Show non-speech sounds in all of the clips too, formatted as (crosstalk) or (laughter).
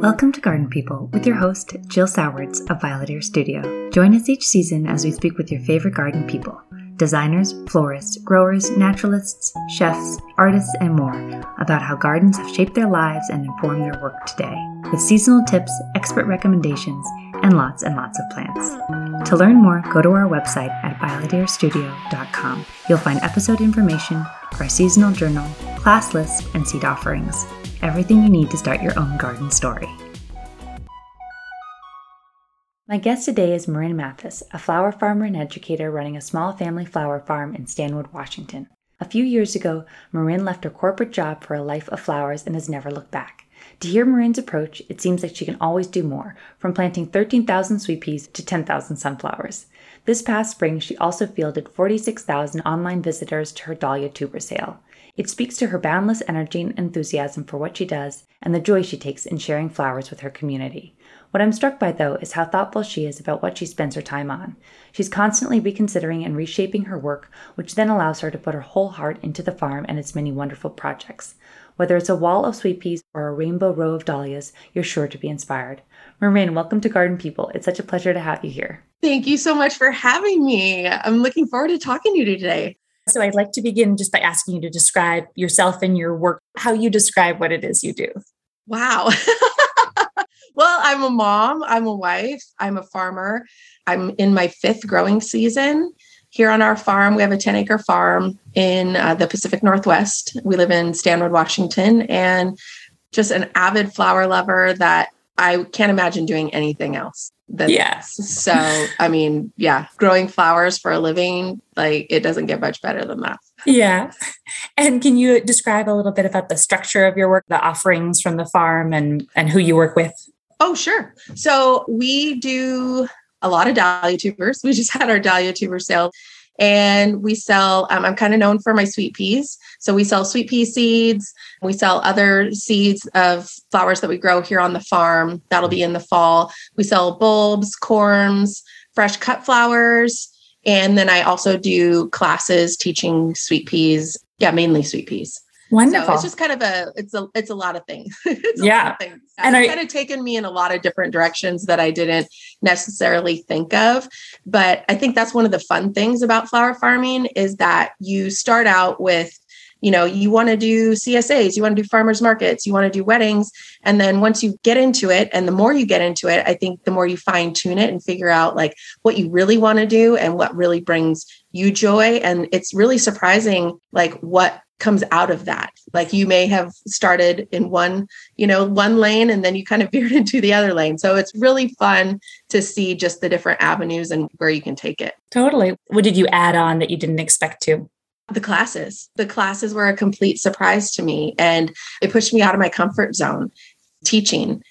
Welcome to Garden People with your host, Jill Sowards of Violet Ear Studio. Join us each season as we speak with your favorite garden people designers, florists, growers, naturalists, chefs, artists, and more about how gardens have shaped their lives and informed their work today, with seasonal tips, expert recommendations, and lots and lots of plants. To learn more, go to our website at violetearstudio.com. You'll find episode information, our seasonal journal, class list, and seed offerings everything you need to start your own garden story. My guest today is Marryn Mathis, a flower farmer and educator running a small family flower farm in Stanwood, Washington. A few years ago, Marryn left her corporate job for a life of flowers and has never looked back. To hear Marryn's approach, it seems like she can always do more, from planting 13,000 sweet peas to 10,000 sunflowers. This past spring, she also fielded 46,000 online visitors to her dahlia tuber sale. It speaks to her boundless energy and enthusiasm for what she does and the joy she takes in sharing flowers with her community. What I'm struck by, though, is how thoughtful she is about what she spends her time on. She's constantly reconsidering and reshaping her work, which then allows her to put her whole heart into the farm and its many wonderful projects. Whether it's a wall of sweet peas or a rainbow row of dahlias, you're sure to be inspired. Marryn, welcome to Garden People. It's such a pleasure to have you here. Thank you so much for having me. I'm looking forward to talking to you today. So I'd like to begin just by asking you to describe yourself and your work, how you describe what it is you do. Wow. (laughs) well, I'm a mom, I'm a wife, I'm a farmer. I'm in my fifth growing season. Here on our farm, we have a 10 acre farm in uh, the Pacific Northwest. We live in Stanwood, Washington, and just an avid flower lover that I can't imagine doing anything else than yes. This. So, I mean, yeah, growing flowers for a living, like it doesn't get much better than that. Yeah. And can you describe a little bit about the structure of your work, the offerings from the farm and and who you work with? Oh, sure. So, we do a lot of dahlia tubers. We just had our dahlia tuber sale and we sell um, i'm kind of known for my sweet peas. So we sell sweet pea seeds. We sell other seeds of flowers that we grow here on the farm. That'll be in the fall. We sell bulbs corms fresh cut flowers. And then i also do classes teaching sweet peas. Yeah mainly sweet peas Wonderful. So it's just kind of a it's a it's a lot of things. (laughs) yeah. Of things. And it's kind of taken me in a lot of different directions that I didn't necessarily think of. But I think that's one of the fun things about flower farming is that you start out with you know you want to do csas you want to do farmers markets you want to do weddings and then once you get into it and the more you get into it i think the more you fine tune it and figure out like what you really want to do and what really brings you joy and it's really surprising like what comes out of that. Like you may have started in one you know one lane and then you kind of (laughs) veered into the other lane. So it's really fun to see just the different avenues and where you can take it. Totally. What did you add on that you didn't expect to? The classes. The classes were a complete surprise to me and it pushed me out of my comfort zone teaching.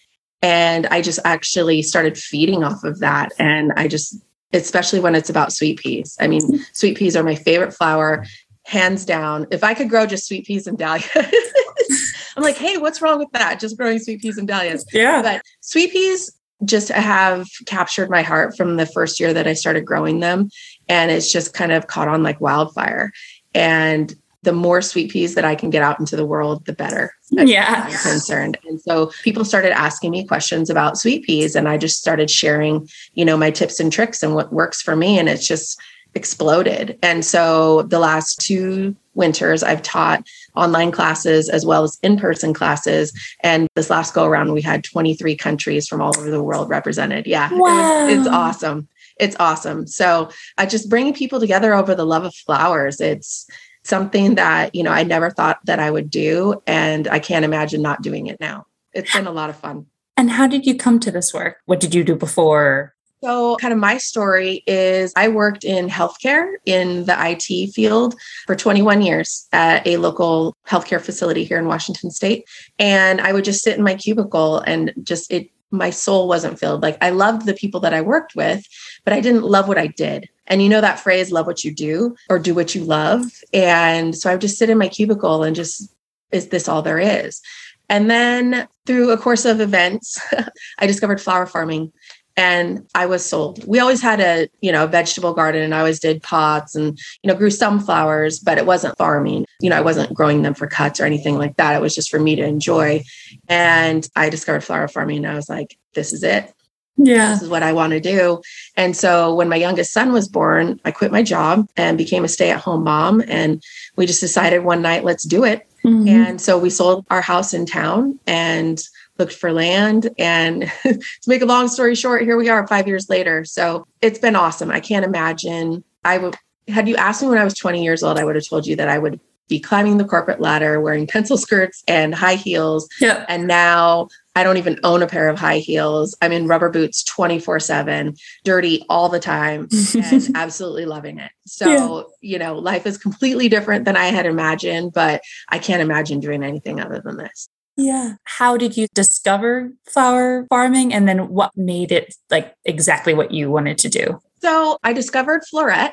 And i just actually started feeding off of that and i just especially when it's about sweet peas. I mean sweet peas are my favorite flower hands down. If I could grow just sweet peas and dahlias, (laughs) I'm like, hey, what's wrong with that? Just growing sweet peas and dahlias. Yeah. But sweet peas just have captured my heart from the first year that I started growing them. And it's just kind of caught on like wildfire. And the more sweet peas that I can get out into the world, the better. Yeah. I'm concerned. And so people started asking me questions about sweet peas and I just started sharing, you know, my tips and tricks and what works for me. And it's just exploded. And so the last two winters, I've taught online classes as well as in person classes. And this last go around, we had 23 countries from all over the world represented. Yeah, wow. it was, it's awesome. It's awesome. So I just bringing people together over the love of flowers. It's something that, you know, I never thought that I would do. And I can't imagine not doing it now. It's been a lot of fun. And how did you come to this work? What did you do before? So, kind of my story is I worked in healthcare in the IT field for 21 years at a local healthcare facility here in Washington state. And I would just sit in my cubicle and just it, my soul wasn't filled. Like I loved the people that I worked with, but I didn't love what I did. And you know that phrase, love what you do or do what you love. And so I would just sit in my cubicle and just, is this all there is? And then through a course of events, (laughs) I discovered flower farming and I was sold. We always had a, you know, vegetable garden and I always did pots and, you know, grew some flowers, but it wasn't farming. You know, I wasn't growing them for cuts or anything like that. It was just for me to enjoy. And I discovered flower farming and I was like, this is it. Yeah. This is what I want to do. And so when my youngest son was born, I quit my job and became a stay at home mom. And we just decided one night, let's do it. Mm-hmm. And so we sold our house in town and looked for land. And (laughs) to make a long story short, here we are five years later. So it's been awesome. I can't imagine. I would, had you asked me when I was 20 years old, I would have told you that I would be climbing the corporate ladder, wearing (laughs) pencil skirts and high heels. Yeah. And now I don't even own a pair of high heels. I'm in rubber boots 24 7, dirty all the time, (laughs) and absolutely loving it. So, yeah. you know, life is completely different than I had imagined, but I can't imagine doing anything other than this. Yeah. How did you discover flower farming? And then what made it like exactly what you wanted to do? So I discovered Floret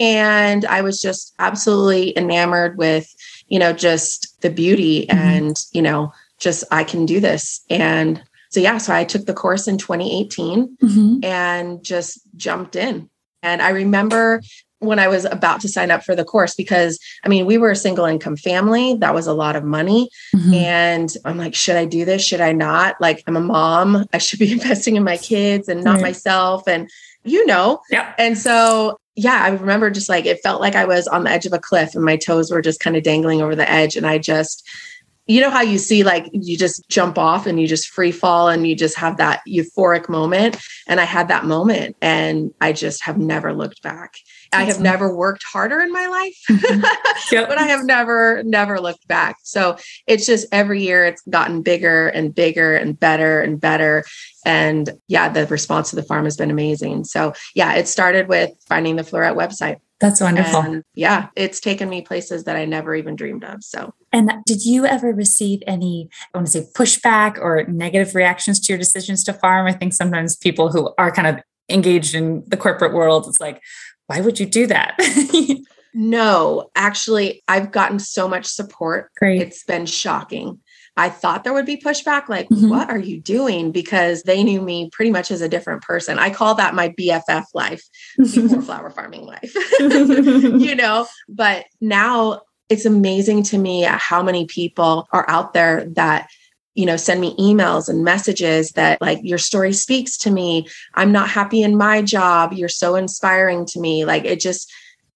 and I was just absolutely enamored with, you know, just the beauty mm-hmm. and, you know, just I can do this. And so, yeah, so I took the course in 2018 mm-hmm. and just jumped in. And I remember when I was about to sign up for the course because I mean, we were a single income family. That was a lot of money. Mm-hmm. And I'm like, should I do this? Should I not? Like, I'm a mom. I should be (laughs) investing in my kids and not right. myself. And you know, yeah. And so, yeah, I remember just like it felt like I was on the edge of a cliff and my toes were just kind of dangling over the edge. And I just, you know how you see like you just jump off and you just free fall and you just have that euphoric moment and i had that moment and i just have never looked back I have never worked harder in my life, (laughs) yep. (laughs) but I have never, never looked back. So it's just every year it's gotten bigger and bigger and better and better. And yeah, the response to the farm has been amazing. So yeah, it started with finding the Floret website. That's wonderful. And yeah, it's taken me places that I never even dreamed of. So, and did you ever receive any, I want to say, pushback or negative reactions to your decisions to farm? I think sometimes people who are kind of engaged in the corporate world, it's like, why would you do that? (laughs) no, actually, I've gotten so much support. Great. It's been shocking. I thought there would be pushback, like, mm-hmm. what are you doing? Because they knew me pretty much as a different person. I call that my BFF life before (laughs) flower farming life, (laughs) you know? But now it's amazing to me how many people are out there that you know send me emails and messages that like your story speaks to me. I'm not happy in my job. You're so inspiring to me. Like it just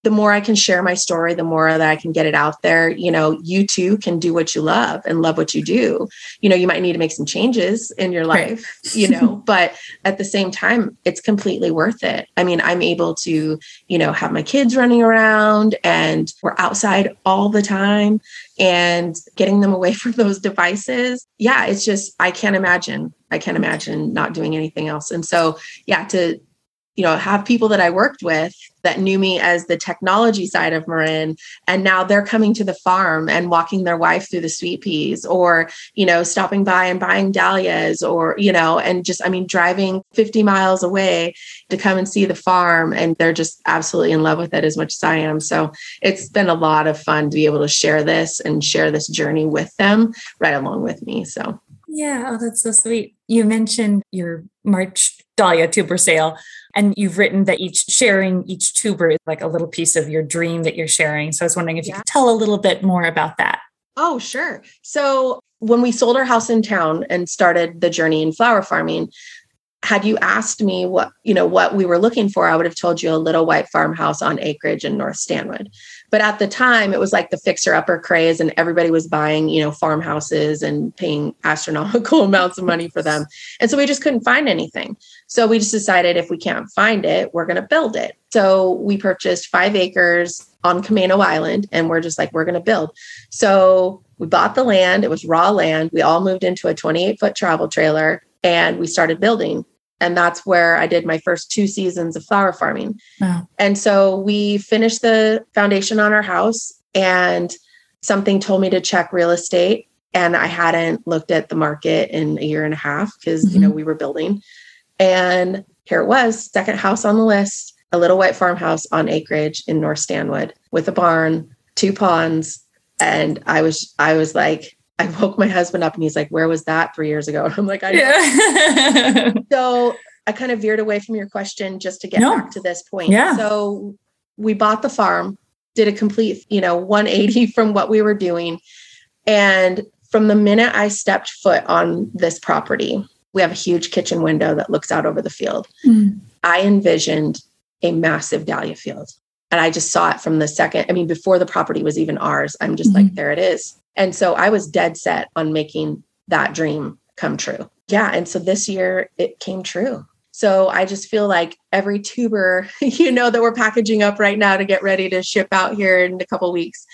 the more I can share my story, the more that I can get it out there. You know, you too can do what you love and love what you do. You know, you might need to make some changes in your life, right. you know, (laughs) but at the same time, it's completely worth it. I mean, I'm able to, you know, have my kids running around and we're outside all the time and getting them away (laughs) from those devices. Yeah, it's just, I can't imagine. I can't imagine not doing anything else. And so, yeah, to, you know, have people that I worked with that knew me as the technology side of Marryn. And now they're coming to the farm and walking their wife through the sweet peas or, you know, stopping by and buying dahlias or, you know, and just, I mean, driving 50 miles away to come and see the farm. And they're just absolutely in love with it as much as I am. So it's been a lot of fun to be able to share this and share this journey with them right along with me. So. Yeah, oh, that's so sweet. You mentioned your March Dahlia tuber sale. And you've written that each sharing each tuber is like a little piece of your dream that you're sharing. So I was wondering if yeah. you could tell a little bit more about that. Oh, sure. So when we sold our house in town and started the journey in flower farming, had you asked me what you know what we were looking for i would have told you a little white farmhouse on acreage in north stanwood but at the time it was like the fixer upper craze and everybody was buying you know farmhouses and paying astronomical (laughs) amounts of money for them. And so we just couldn't find anything. So we just decided if we can't find it we're going to build it. So we purchased five acres on Camano Island and we're just like we're going to build. So we bought the land. It was raw land. We all moved into a 28 foot travel trailer and we started building and that's where I did my first two seasons of flower farming. Wow. And so we finished the foundation on our house, and something told me to check real estate. And I hadn't looked at the market in a year and a half because, mm-hmm. you know, mm-hmm. we were building. And here it was, second house on the list, a little white farmhouse on acreage in North Stanwood with a barn, two ponds. And I was, I was like, I woke my husband up and he's like, Where was that three years ago? (laughs) I'm like, I didn't know. Yeah. so I kind of veered away from your question just to get no. back to this point. Yeah. So we bought the farm, did a complete, you know, 180 (laughs) from what we were doing. And from the minute I stepped foot on this property, we have a huge kitchen window that looks out over the field. Mm. I envisioned a massive dahlia field. And I just saw it from the second, I mean, before the property was even ours, I'm just mm-hmm. like, there it is. And so I was dead set on making that dream come true. Yeah. And so this year it came true. So I just feel like every tuber, (laughs) you know, that we're packaging up right now to get ready to ship out here in a couple weeks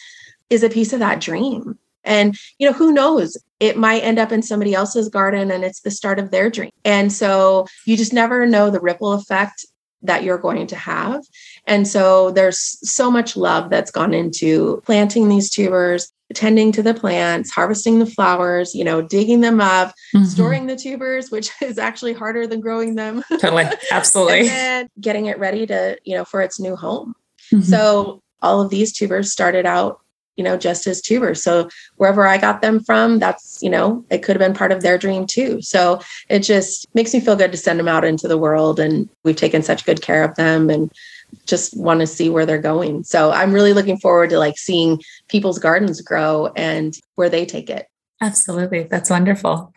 is a piece of that dream. And, you know, who knows? It might end up in somebody else's garden and it's the start of their dream. And so you just never know the ripple effect that you're going to have. And so there's so much love that's gone into planting these tubers, tending to the plants, harvesting the flowers, you know, digging them up, mm-hmm. storing the tubers, which (laughs) is actually harder than growing them. (laughs) Totally. Absolutely. and getting it ready to, you know, for its new home. Mm-hmm. So all of these tubers started out you know, just as tubers. So wherever I got them from, that's, you know, it could have been part of their dream too. So it just makes me feel good to send them out into the world. And we've taken such good care of them and just want to see where they're going. So I'm really looking forward to like seeing people's gardens grow and where they take it. Absolutely. That's wonderful.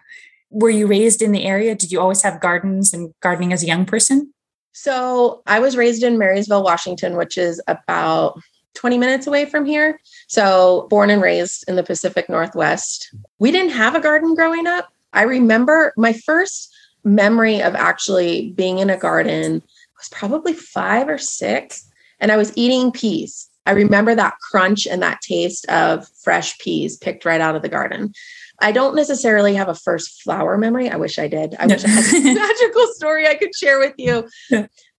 Were you raised in the area? Did you always have gardens and gardening as a young person? So I was raised in Marysville, Washington, which is about 20 minutes away from here. So, born and raised in the Pacific Northwest. We didn't have a garden growing up. I remember my first memory of actually being in a garden was probably five or six, and I was eating peas. I remember that crunch and that taste of fresh peas picked right out of the garden. I don't necessarily have a first flower memory. I wish I did. I wish I had a (laughs) magical story I could share with you.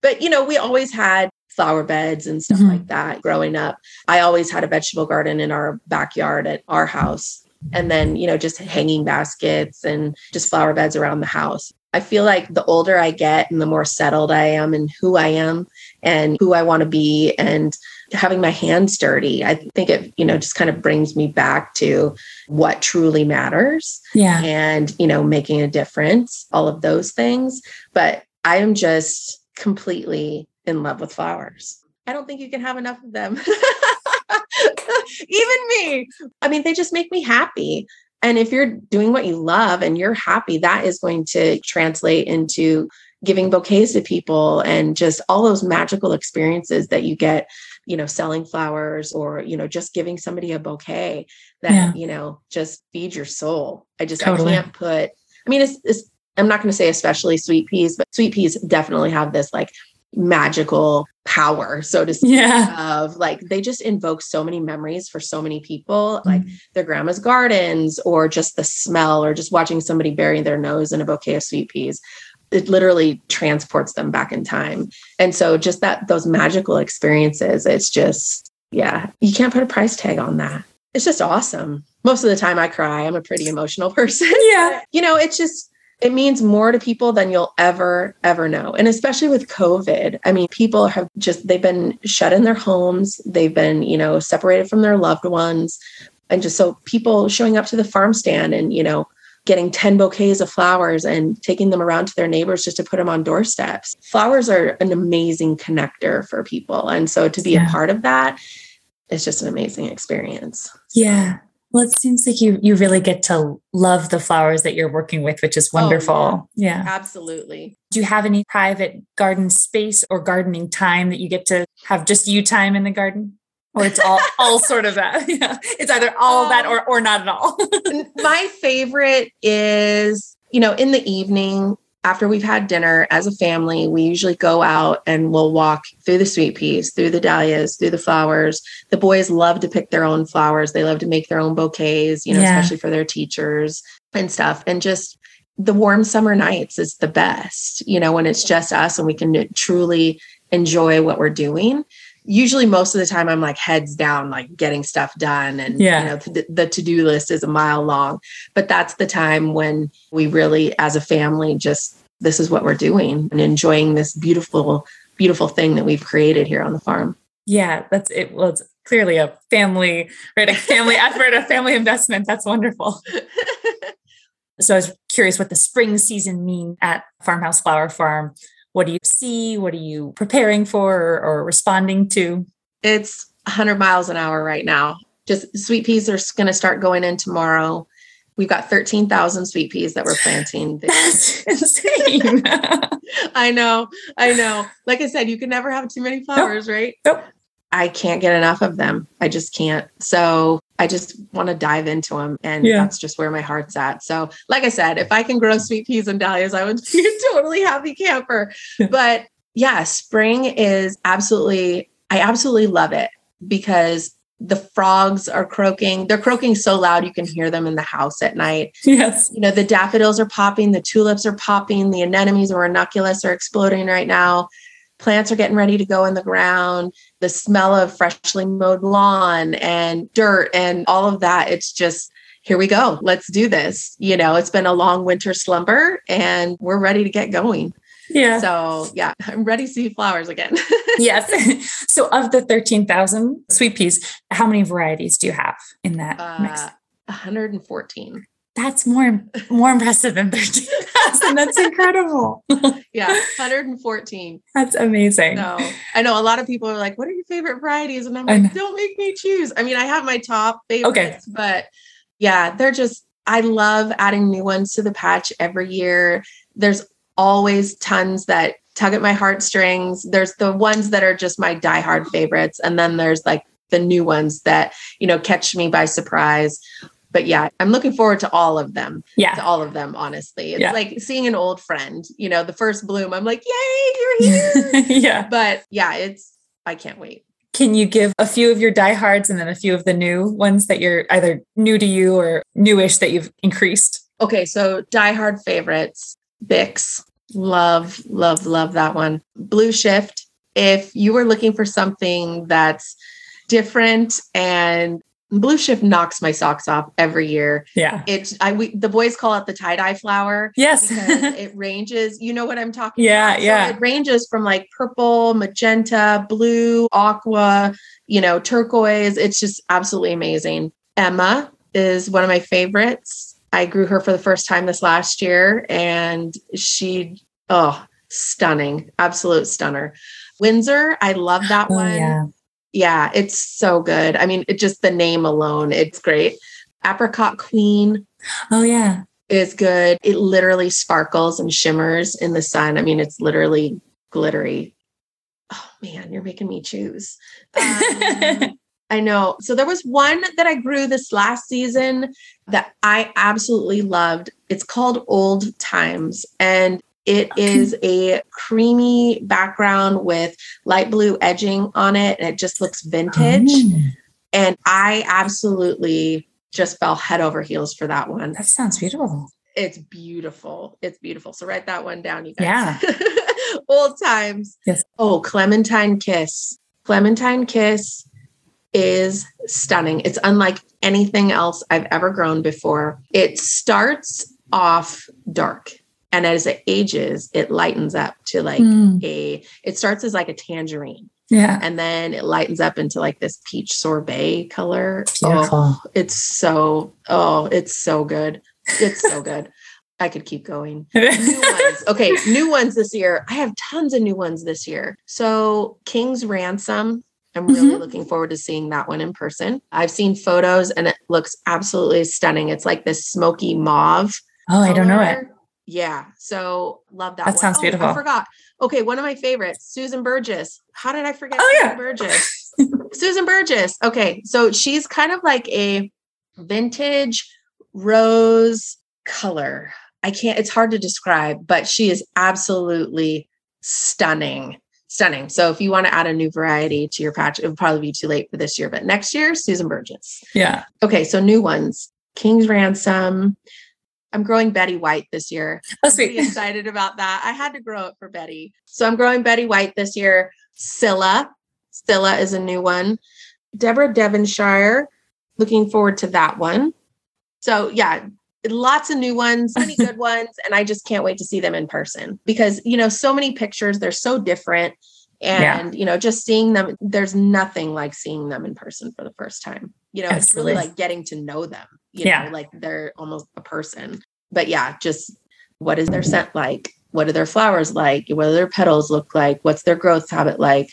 But you know, we always had flower beds and stuff mm-hmm. like that growing up. I always had a vegetable garden in our backyard at our house. And then, you know, just hanging baskets and just flower beds around the house. I feel like the older I get and the more settled I am and who I am and who I want to be and having my hands dirty, I think it, you know, just kind of brings me back to what truly matters. Yeah. And, you know, making a difference, all of those things. But I am just completely in love with flowers. I don't think you can have enough of them. (laughs) Even me. I mean, they just make me happy. And if you're doing what you love and you're happy, that is going to translate into giving bouquets to people and just all those magical experiences that you get, you know, selling flowers or, you know, just giving somebody a bouquet that, yeah. you know, just feeds your soul. I just, totally. I can't put, I mean, it's, it's I'm not going to say especially sweet peas, but sweet peas definitely have this like magical power, so to speak, yeah. of like they just invoke so many memories for so many people, mm-hmm. like their grandma's gardens or just the smell or just watching somebody bury their nose in a bouquet of sweet peas. It literally transports them back in time. And so just that those magical experiences, it's just, yeah, you can't put a price tag on that. It's just awesome. Most of the time I cry. I'm a pretty emotional (laughs) person. Yeah. you know, it's just it means more to people than you'll ever, ever know. And especially with COVID, I mean, people have just, they've been shut in their homes, they've been, you know, separated from their loved ones. And just so people showing up to the farm stand and, you know, getting 10 bouquets of flowers and taking them around to their neighbors just to put them on doorsteps. Flowers are an amazing connector for people. And so to be yeah. a part of that is just an amazing experience. Yeah. Well, it seems like you you really get to love the flowers that you're working with, which is wonderful. Oh, yeah. yeah. Absolutely. Do you have any private garden space or gardening time that you get to have just you time in the garden? Or it's all (laughs) all sort of that. (laughs) Yeah. It's either all um, that or or not at all. (laughs) my favorite is, you know, in the evening after we've had dinner as a family, we usually go out and we'll walk through the sweet peas, through the dahlias, through the flowers. The boys love to pick their own flowers. They love to make their own bouquets, you know, yeah. especially for their teachers and stuff. And just the warm summer nights is the best, you know, when it's just us and we can truly enjoy what we're doing usually most of the time I'm like heads down, like getting stuff done. And, yeah. you know, the, the to do list is a mile long. But that's the time when we really, as a family, just this is what we're doing and enjoying this beautiful, beautiful thing that we've created here on the farm. Yeah, that's it. Well, it's clearly a family, right? A family (laughs) effort, a family investment. That's wonderful. (laughs) So I was curious what the spring season mean at Farmhouse Flower Farm. What do you see? What are you preparing for or, or responding to? It's 100 miles an hour right now. Just sweet peas are going to start going in tomorrow. We've got 13,000 sweet peas that we're planting. That's insane. (laughs) (laughs) I know. I know. Like I said, you can never have too many flowers, nope. right? Nope. I can't get enough of them. I just can't. So I just want to dive into them. And yeah. that's just where my heart's at. So, like I said, if I can grow sweet peas and dahlias, I would (laughs) be a totally happy camper. but yeah, spring is absolutely, I absolutely love it because the frogs are croaking. They're croaking so loud you can hear them in the house at night. Yes. You know, the daffodils are popping, the tulips are popping, the anemones or ranunculus are exploding right now. Plants are getting ready to go in the ground. The smell of freshly mowed lawn and dirt and all of that. It's just, here we go. Let's do this. You know, it's been a long winter slumber and we're ready to get going. Yeah. So yeah, (laughs) I'm ready to see flowers again. (laughs) yes. (laughs) So of the 13,000 sweet peas, how many varieties do you have in that uh, mix? 114. That's more more impressive than 13,000. (laughs) That's incredible. yeah, 114. That's amazing. No, I know a lot of people are like, "What are your favorite varieties?" And I'm like, "Don't make me choose." I mean, I have my top favorites, okay. but yeah, they're just I love adding new ones to the patch every year. There's always tons that tug at my heartstrings. There's the ones that are just my diehard favorites. And then there's like the new ones that, you know, catch me by surprise. But yeah, I'm looking forward to all of them. Yeah. To all of them, honestly. It's yeah. like seeing an old friend, you know, the first bloom. I'm like, yay, you're (laughs) here. yeah. But yeah, it's, I can't wait. Can you give a few of your diehards and then a few of the new ones that you're either new to you or newish that you've increased? Okay, so diehard favorites. Vicks. Love, love, love that one. Blue Shift. If you were looking for something that's different and Blue Shift knocks my socks off every year. Yeah. It's I we the boys call it the tie-dye flower. Yes. (laughs) it ranges, you know what I'm talking yeah, about? Yeah. So it ranges from like purple, magenta, blue, aqua, you know, turquoise. It's just absolutely amazing. Emma is one of my favorites. I grew her for the first time this last year and she, oh, stunning, absolute stunner. Windsor, I love that oh, one. Yeah. Yeah, it's so good. I mean, it just the name alone, it's great. Apricot Queen. Oh, yeah. Is good. It literally sparkles and shimmers in the sun. I mean, it's literally glittery. Oh man, you're making me choose. Um, (laughs) I know. So there was one that I grew this last season that I absolutely loved. It's called Old Times and it is a creamy background with light blue edging on it and it just looks vintage. Oh. And I absolutely just fell head over heels for that one. That sounds beautiful. It's beautiful. It's beautiful. So write that one down, you guys. Yeah. (laughs) Old times. Yes. Oh, Clementine Kiss. Clementine Kiss is stunning. It's unlike anything else I've ever grown before. It starts off dark and as it ages, it lightens up to like mm. a it starts as like a tangerine. Yeah. And then it lightens up into like this peach sorbet color. Beautiful. Oh, it's so oh, it's so good. It's so good. (laughs) I could keep going. (laughs) new ones. Okay, new ones this year. I have tons of new ones this year. So King's Ransom I'm really mm-hmm. looking forward to seeing that one in person. I've seen photos and it looks absolutely stunning. It's like this smoky mauve. Oh, I don't know it. Yeah. So love that. That one. sounds oh, beautiful. I forgot. Okay. One of my favorites, Susan Burgess. How did I forget oh, Susan yeah. Burgess? Susan Burgess. Okay. So she's kind of like a vintage rose color. I can't, it's hard to describe, but she is absolutely stunning stunning. So if you want to add a new variety to your patch, it would probably be too late for this year, but next year, Susan Burgess. Yeah. Okay. So new ones, King's Ransom. I'm growing Betty White this year. (laughs) Oh, sweet. I'm excited about that. I had to grow it for Betty. So I'm growing Betty White this year. Scylla. Scylla is a new one. Deborah Devonshire. Looking forward to that one. So yeah, lots of new ones, many (laughs) good ones, and I just can't wait to see them in person because you know so many pictures, they're so different, and yeah. you know just seeing them, there's nothing like seeing them in person for the first time. You know, Absolutely. it's really like getting to know them. You yeah. know, like they're almost a person. but yeah, just what is their scent like? What are their flowers like? What do their petals look like? What's their growth habit like?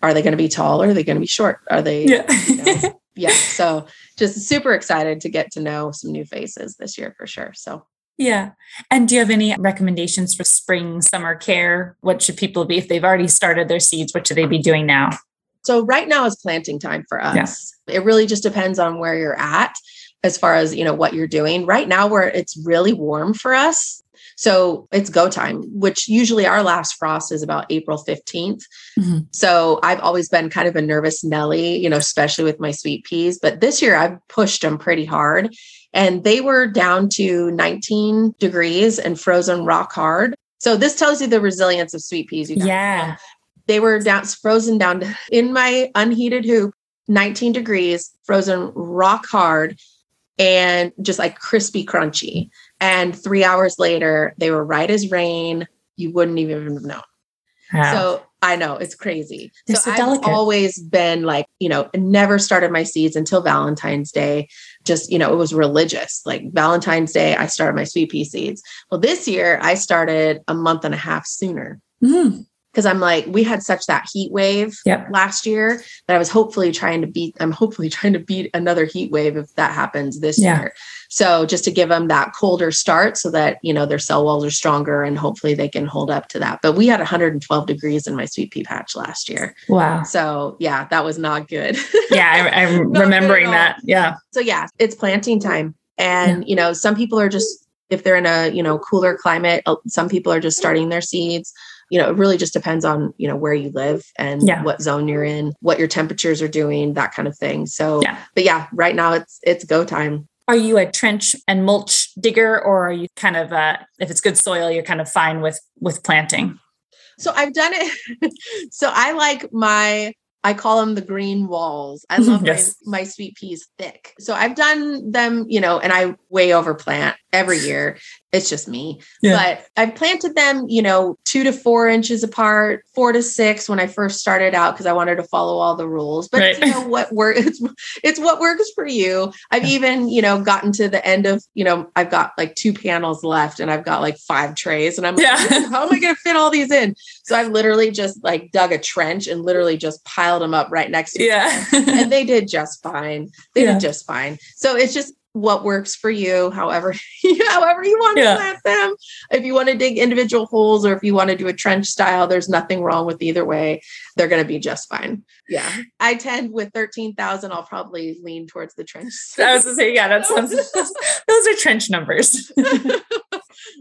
Are they going to be tall or are they going to be short? Are they, yeah. You know, yeah. So just super excited to get to know some new faces this year for sure. So yeah. And do you have any recommendations for spring, summer care? What should people be if they've already started their seeds? What should they be doing now? So right now is planting time for us. Yeah. It really just depends on where you're at as far as, you know, what you're doing. Right now where it's really warm for us, so it's go time, which usually our last frost is about April 15th. Mm-hmm. So I've always been kind of a nervous Nelly, you know, especially with my sweet peas. But this year I've pushed them pretty hard and they were down to 19 degrees and frozen rock hard. So this tells you the resilience of sweet peas. yeah. They were down frozen down in my unheated hoop, 19 degrees, frozen rock hard and just like crispy crunchy. And three hours later, they were right as rain. You wouldn't even have known. Wow. So I know it's crazy. So, so I've always been like, you know, never started my seeds until Valentine's Day. Just, you know, it was religious. Like Valentine's Day, I started my sweet pea seeds. Well, this year I started a month and a half sooner. Mm because I'm like, we had such that heat wave yep. last year that I was hopefully trying to beat. I'm hopefully (laughs) trying to beat another heat wave if that happens this yeah. year. So just to give them that colder start so that, you know, their cell walls are stronger and hopefully they can hold up to that. But we had 112 degrees in my sweet pea patch last year. Wow. So yeah, that was not good. (laughs) yeah, I, am (laughs) remembering that. Yeah. So yeah, it's planting time. And, yeah. you know, some people are just, if they're in a, you know, cooler climate, uh, some people are just starting their seeds you know, it really just depends on, you know, where you live and yeah. what zone you're in, what your temperatures are doing, that kind of thing. So, yeah. but yeah, right now it's it's go time. Are you a trench and mulch digger or are you kind of uh if it's good soil, you're kind of fine with with planting? So I've done it. (laughs) so I like my I call them the green walls. I love yes. my, my sweet peas thick. So I've done them, you know, and I way overplant every year. It's just me. Yeah. But I've planted them, you know, two to four inches apart, four to six when I first started out because I wanted to follow all the rules. But right. you know what works it's, it's what works for you. I've even, you know, gotten to the end of, you know, I've got like two panels left and I've got like five trays. And I'm like, yeah. (laughs) how am I gonna fit all these in? So I've literally just like dug a trench and literally just piled them up right next to yeah. and (laughs) they did just fine. They yeah. did just fine. So it's just what works for you, however, (laughs) however you want to yeah. plant them. If you want to dig individual holes or if you want to do a trench style, there's nothing wrong with either way. They're going to be just fine. Yeah. I tend with 13,000, I'll probably lean towards the trench. (laughs) I was to say, yeah, that sounds, (laughs) those are trench numbers.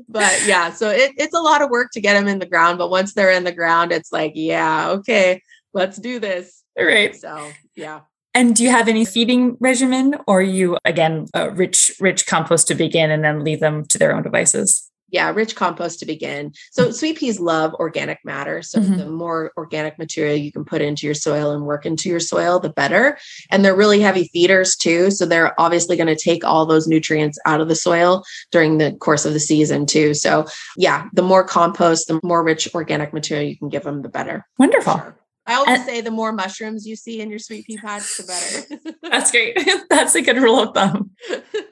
but yeah, so it, it's a lot of work to get them in the ground. But once they're in the ground, it's like, yeah, okay, let's do this. Right. So yeah. And do you have any feeding regimen or you again rich rich compost to begin and then leave them to their own devices? Yeah, rich compost to begin. So mm-hmm. sweet peas love organic matter. So mm-hmm. the more organic material you can put into your soil and work into your soil, the better. And they're really heavy feeders too. So they're obviously going to take all those nutrients out of the soil during the course of the season too. So yeah, the more compost, the more rich organic material you can give them, the better. Wonderful. Sure. I always and, say the more mushrooms you see in your sweet pea patch, the better. (laughs) That's great. (laughs) That's a good rule of thumb.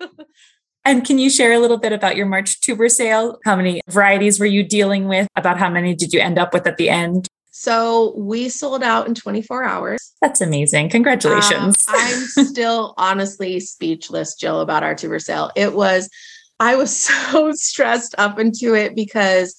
(laughs) and can you share a little bit about your March tuber sale? How many varieties were you dealing with? About how many did you end up with at the end? So we sold out in 24 hours. That's amazing. Congratulations. Um, I'm still honestly speechless, Jill, about our tuber sale. It was, I was so stressed up into it because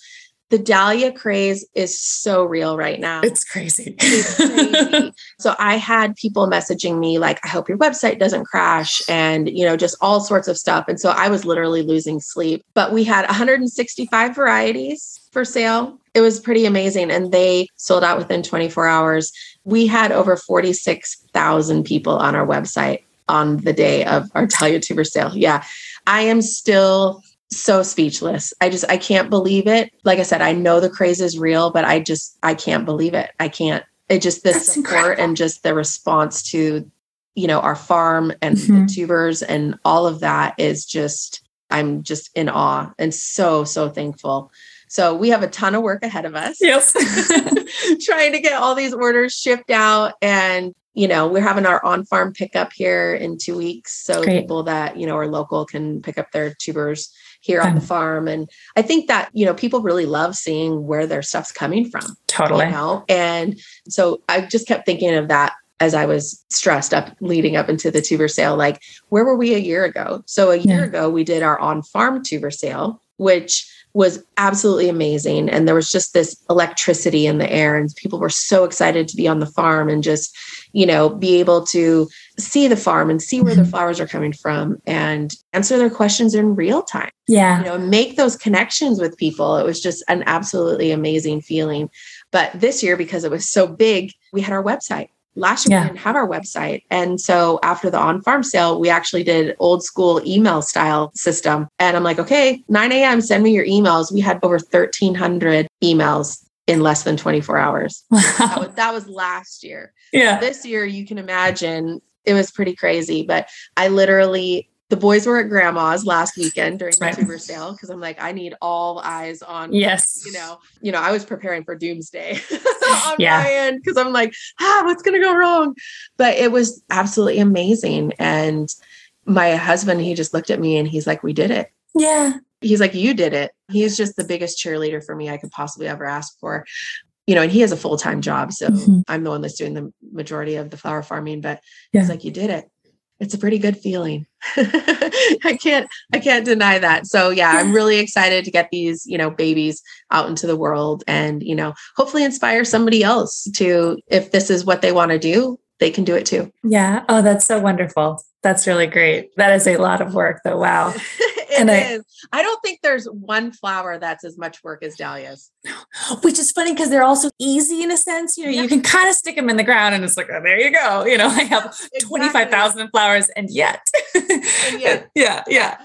the dahlia craze is so real right now. It's crazy. It's crazy. (laughs) so I had people messaging me like, I hope your website doesn't crash and, you know, just all sorts of stuff. And so I was literally losing sleep. But we had 165 varieties for sale. It was pretty amazing. And they sold out within 24 hours. We had over 46,000 people on our website on the day of our (laughs) Dahlia Tuber sale. Yeah. I am still so speechless. I just I can't believe it. Like I said, I know the craze is real, but I just I can't believe it. I can't. It just the That's support incredible. and just the response to you know our farm and mm-hmm. the tubers and all of that is just I'm just in awe and so so thankful. So we have a ton of work ahead of us. Yes. (laughs) (laughs) trying to get all these orders shipped out and you know, we're having our on farm pickup here in two weeks. So Great. people that, you know, are local can pick up their tubers here on the farm. And I think that, you know, people really love seeing where their stuff's coming from. Totally. You know? And so I just kept thinking of that as I was stressed up leading up into the tuber sale. Like, where were we a year ago? So a year yeah. ago, we did our on farm tuber sale, which was absolutely amazing. And there was just this electricity in the air, and people were so excited to be on the farm and just, you know, be able to see the farm and see where mm-hmm. the flowers are coming from and answer their questions in real time. Yeah. You know, make those connections with people. It was just an absolutely amazing feeling. But this year, because it was so big, we had our website last year yeah. we didn't have our website. And so after the on-farm sale we actually did old school email style system. And i'm like okay 9 a.m send me your emails. We had over 1300 emails in less than 24 hours. (laughs) Wow. that, was, that was last year. Yeah. This year you can imagine it was pretty crazy but i literally the boys were at grandma's last weekend during the right. tuber sale because I'm like, I need all eyes on. Yes. You know, you know, I was preparing for doomsday (laughs) on yeah. my end because I'm like, ah, what's gonna go wrong? But it was absolutely amazing. And my husband, he just looked at me and he's like, we did it. Yeah. He's like, you did it. He's just the biggest cheerleader for me I could possibly ever ask for. You know, and he has a full time job. So mm-hmm. I'm the one that's doing the majority of the flower farming, but yeah. he's like, you did it it's a pretty good feeling. (laughs) I can't I can't deny that. So yeah, I'm really excited to get these, you know, babies out into the world and, you know, hopefully inspire somebody else to if this is what they want to do, they can do it too. Yeah. Oh, that's so wonderful. That's really great. That is a lot of work though. Wow. (laughs) and I, I don't think there's one flower that's as much work as dahlias. Which is funny because they're also easy in a sense. You know, yeah. you can kind of stick them in the ground and it's like, oh, there you go. You know, I have (laughs) exactly. 25,000 flowers and yet. and (laughs) yet. yeah. Yeah.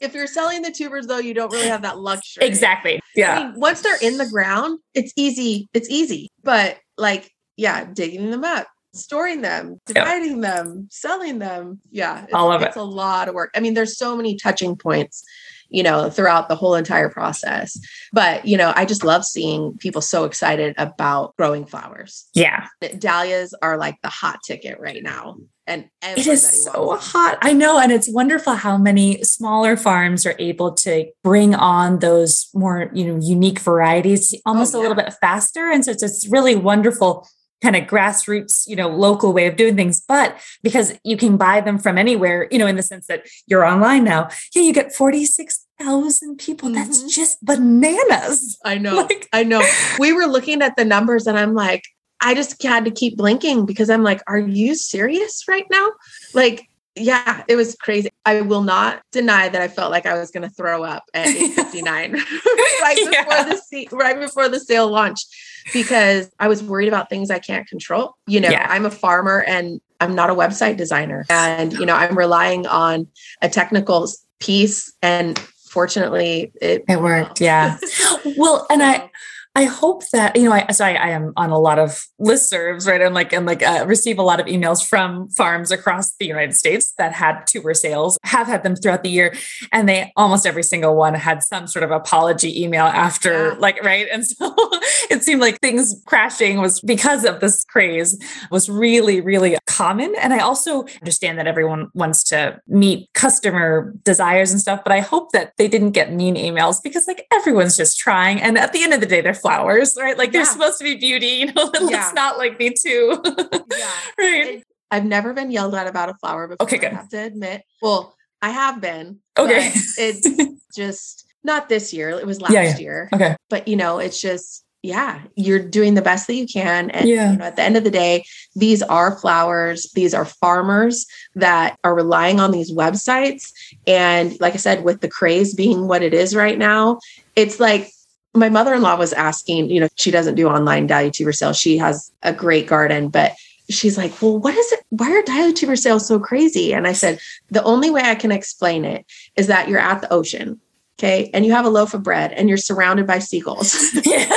If you're selling the tubers though, you don't really have that luxury. Exactly. Yeah. I mean, once they're in the ground, it's easy. It's easy. But like, yeah, digging them up, storing them, dividing them, selling them. Yeah. All of it. It's a lot of work. I mean, there's so many touching points, you know, throughout the whole entire process. But, you know, I just love seeing people so excited about growing flowers. Yeah. Dahlias are like the hot ticket right now. And it is so hot. I know. And it's wonderful how many smaller farms are able to bring on those more, you know, unique varieties almost oh, yeah. a little bit faster. And so it's, it's really wonderful kind of grassroots, you know, local way of doing things. But because you can buy them from anywhere, you know, in the sense that you're online now, yeah, you get 46,000 people. Mm-hmm. That's just bananas. I know. (laughs) Like, I know. We were looking at the numbers and I'm like, I just had to keep blinking because I'm like, are you serious right now? Like, yeah, it was crazy. I will not deny that I felt like I was going to throw up at 8:59 (laughs) right (laughs) before yeah. the right before the sale launched because I was worried about things I can't control. You know, yeah. I'm a farmer and I'm not a website designer and you know, I'm relying on a technical piece and fortunately it it worked. Yeah. (laughs) well, and I I hope that you know. I so I, I, am on a lot of listservs, right? And like and like uh, receive a lot of emails from farms across the United States that had tuber sales, have had them throughout the year, and they almost every single one had some sort of apology email after, yeah. like right. And so (laughs) it seemed like things crashing was because of this craze was really really common. And I also understand that everyone wants to meet customer desires and stuff, but I hope that they didn't get mean emails because like everyone's just trying, and at the end of the day, they're flowers, right? Like yeah. they're supposed to be beauty, you know, (laughs) let's yeah. not like be too. (laughs) yeah. Right. I've never been yelled at about a flower before. Okay, good. I have to admit. Well, I have been. Okay. it's (laughs) just not this year. It was last yeah, year. Okay. But you know, it's just yeah, you're doing the best that you can. And yeah. you know, at the end of the day, these are flowers, these are farmers that are relying on these websites. And like I said, with the craze being what it is right now, it's like my mother-in-law was asking, you know, she doesn't do online dahlia tuber sales. She has a great garden, but she's like, well, what is it? Why are dahlia tuber sales so crazy? And I said, the only way I can explain it is that you're at the ocean. Okay. And you have a loaf of bread and you're surrounded by seagulls. (laughs) (laughs) Yeah.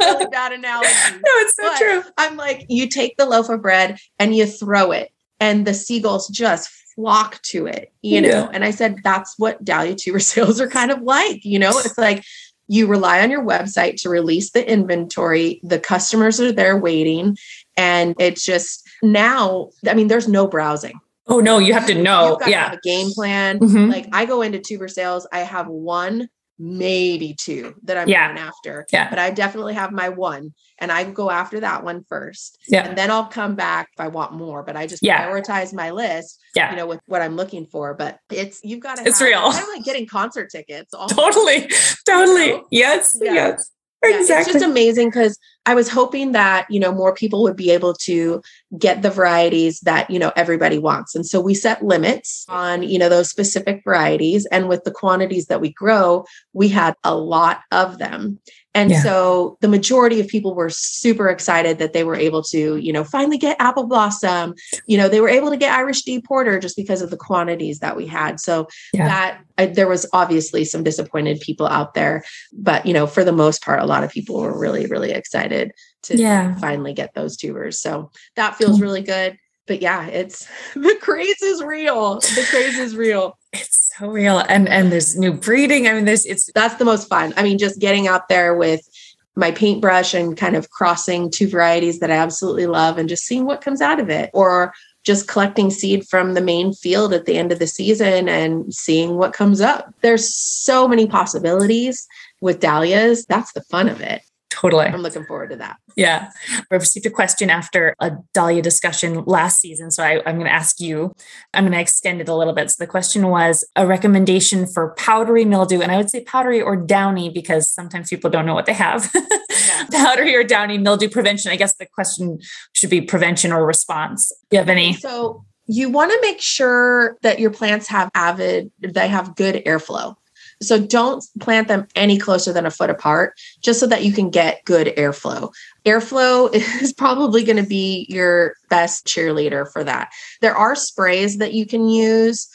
really bad analogy. (laughs) No, it's so but true. I'm like, you take the loaf of bread and you throw it, and the seagulls just flock to it, you know? Yeah. And I said, that's what dahlia tuber sales are kind of like, you know? It's like you rely on your website to release the inventory. The customers are there waiting. And it's just now, I mean, there's no browsing. Oh no, you have to know. yeah. have a game plan. Mm-hmm. Like I go into tuber sales, I have one maybe two that I'm yeah. going after. Yeah. But I definitely have my one and I go after that one first. Yeah. And then I'll come back if I want more. But I just yeah. prioritize my list, yeah. you know, with what I'm looking for. But it's you've got to it's have, real. I'm like getting concert tickets. Totally. Totally. You know? Yes. Yeah. Yes. (laughs) Exactly. It's just amazing because I was hoping that, you know, more people would be able to get the varieties that, you know, everybody wants. And so we set limits on, you know, those specific varieties. And with the quantities that we grow, we had a lot of them. And yeah. so the majority of people were super excited that they were able to, you know, finally get apple blossom. You know, they were able to get Irish D porter just because of the quantities that we had. So yeah. that I, there was obviously some disappointed people out there, but you know, for the most part, a lot of people were really, really excited to yeah. finally get those tubers. So that feels mm. really good. But yeah, it's (laughs) the craze is real. The craze is real. It's so real. And and there's new breeding. I mean, there's it's that's the most fun. I mean, just getting out there with my paintbrush and kind of crossing two varieties that I absolutely love and just seeing what comes out of it. Or just collecting seed from the main field at the end of the season and seeing what comes up. There's so many possibilities with dahlias. That's the fun of it. Totally. I'm looking forward to that. Yeah. I received a question after a Dahlia discussion last season. So I, am going to ask you, I'm going to extend it a little bit. So the question was a recommendation for powdery mildew. And I would say powdery or downy because sometimes people don't know what they have. (laughs) Yeah. powdery or downy mildew prevention. I guess the question should be prevention or response. Do you have any? So you want to make sure that your plants have avid, they have good airflow. So don't plant them any closer than a foot apart, just so that you can get good airflow. Airflow (laughs) is probably going to be your best cheerleader for that. There are sprays that you can use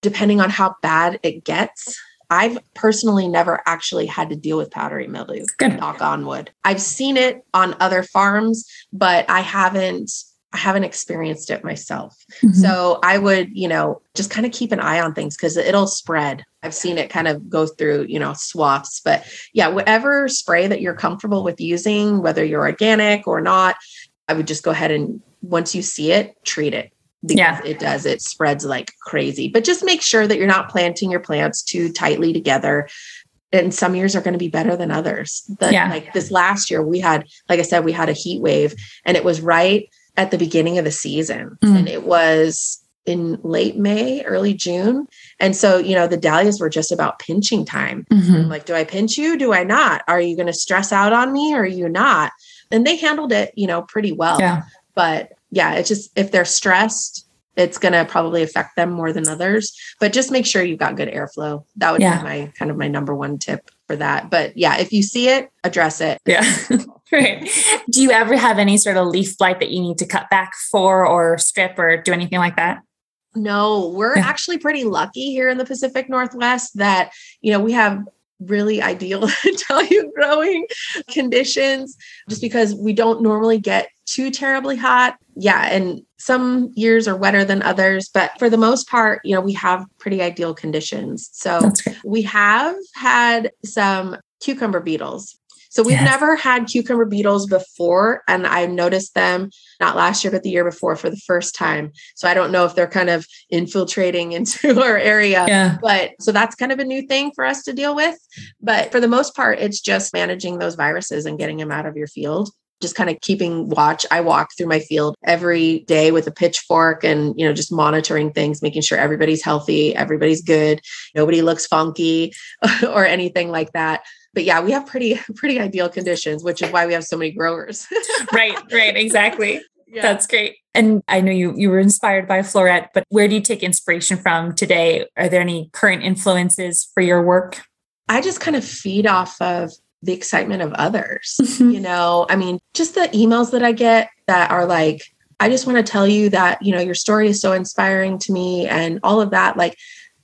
depending on how bad it gets. I've personally never actually had to deal with powdery mildew, Good. knock on wood. I've seen it on other farms, but I haven't I haven't experienced it myself. Mm-hmm. So I would, you know, just kind of keep an eye on things because it'll spread. I've seen it kind of go through, you know, swaths. But yeah, whatever spray that you're comfortable with using, whether you're organic or not, I would just go ahead and once you see it, treat it. Because yeah. it does, it spreads like crazy. But just make sure that you're not planting your plants too tightly together and some years are going to be better than others. The, yeah. Like this last year, we had, like I said, we had a heat wave and it was right at the beginning of the season. Mm. And it was in late May, early June. And so, you know, the dahlias were just about pinching time. Mm-hmm. like, do I pinch you? Do I not? Are you going to stress out on me or are you not? And they handled it, you know, pretty well. Yeah. But yeah, it's just if they're stressed, it's going to probably affect them more than others. But just make sure you've got good airflow. That would yeah. be my kind of my number one tip for that. But yeah, if you see it, address it. Yeah. (laughs) (laughs) right. Do you ever have any sort of leaf blight that you need to cut back for or strip or do anything like that? No, we're yeah. actually pretty lucky here in the Pacific Northwest that, you know, we have really ideal (laughs) dahlia growing conditions just because we don't normally get too terribly hot. Yeah. And some years are wetter than others, but for the most part, you know, we have pretty ideal conditions. So we have had some cucumber beetles so we've yes. never had cucumber beetles before, and I noticed them not last year, but the year before for the first time. So I don't know if they're kind of infiltrating (laughs) into our area. Yeah. But so that's kind of a new thing for us to deal with. But for the most part, it's just managing those viruses and getting them out of your field just kind of keeping watch. I walk through my field every day with a pitchfork and, you know, just monitoring things, making sure everybody's healthy, everybody's good, nobody looks funky (laughs) or anything like that but yeah, we have pretty (laughs) pretty ideal conditions, which is why we have so many growers. (laughs) right, right, exactly. Yeah. That's great. And I know you you were inspired by Floret, but where do you take inspiration from today? Are there any current influences for your work? I just kind of feed off of the excitement of others. Mm-hmm. You know, I mean, just the emails that I get that are like, I just want to tell you that, you know, your story is so inspiring to me and all of that. Like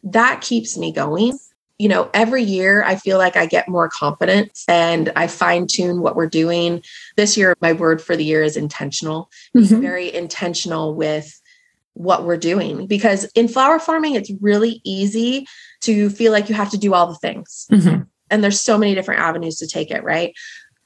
that keeps me going you know, every year I feel like I get more confidence and I fine tune what we're doing. This year, my word for the year is intentional. Mm-hmm. Very intentional with what we're doing because in flower farming, it's really easy to feel like you have to do all the things. Mm-hmm. And there's so many different avenues to take it, right?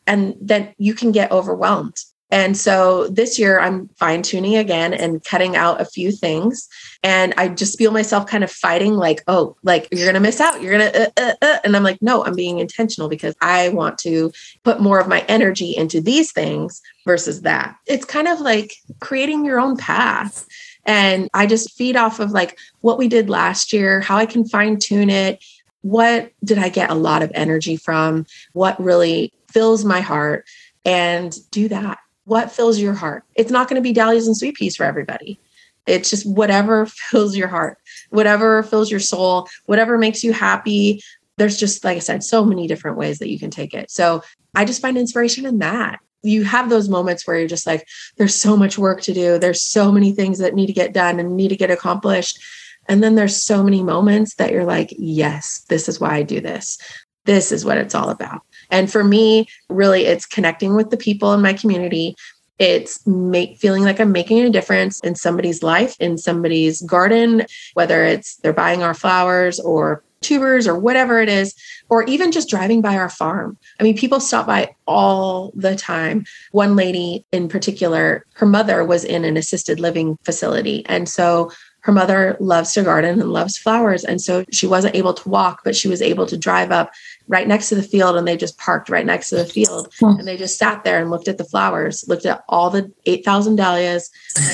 And then you can get overwhelmed. And so this year I'm fine tuning again and cutting out a few things. And I just feel myself kind of fighting, like, oh, like you're going to miss out. You're going to, uh, uh, uh. and I'm like, no, I'm being intentional because I want to put more of my energy into these things versus that. It's kind of like creating your own path. And I just feed off of like what we did last year, how I can fine tune it. What did I get a lot of energy from? What really fills my heart? And do that what fills your heart. It's not going to be dahlias and sweet peas for everybody. It's just whatever (laughs) fills your heart, whatever fills your soul, whatever makes you happy. There's just, like I said, so many different ways that you can take it. So I just find inspiration in that. You have those moments where you're just like, there's so much work to do. There's so many things that need to get done and need to get accomplished. And then there's so many moments that you're like, yes, this is why I do this. This is what it's all about. And for me, really, it's connecting with the people in my community. It's make, feeling like I'm making a difference in somebody's life, in somebody's garden, whether it's they're buying our flowers or tubers or whatever it is, or even just driving by our farm. I mean, people stop by all the time. One lady in particular, her mother was in an assisted living facility. And so her mother loves to garden and loves flowers. And so she wasn't able to walk, but she was able to drive up right next to the field and they just parked right next to the field. And they just sat there and looked at the flowers looked at all the 8000 dahlias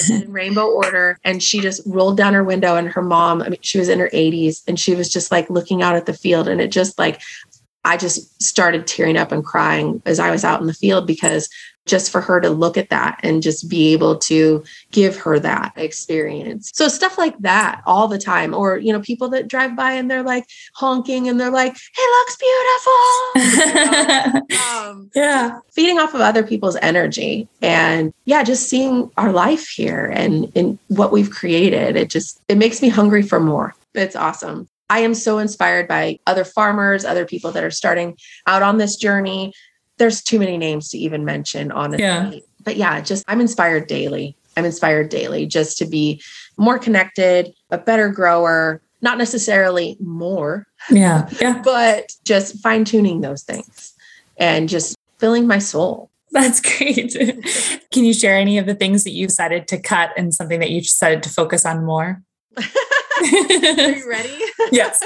in (laughs) rainbow order. And she just rolled down her window and her mom i mean she was in her 80s and she was just like looking out at the field. And it just like I just started tearing up and crying as I was out in the field because just for her to look at that and just be able to give her that experience. So stuff like that all the time or you know people that drive by and they're like honking and they're like it looks beautiful. (laughs) um, yeah. Feeding off of other people's energy and yeah just seeing our life here and in what we've created it just it makes me hungry for more. It's awesome. I am so inspired by other farmers, other people that are starting out on this journey there's too many names to even mention, honestly. Yeah. But yeah, just I'm inspired daily. I'm inspired daily just to be more connected, a better grower, not necessarily more. Yeah. (laughs) Yeah. but just fine tuning those things and just filling my soul. That's (laughs) great. Can you share any of the things that you decided to cut and something that you decided to focus on more? (laughs) Are you ready? yes.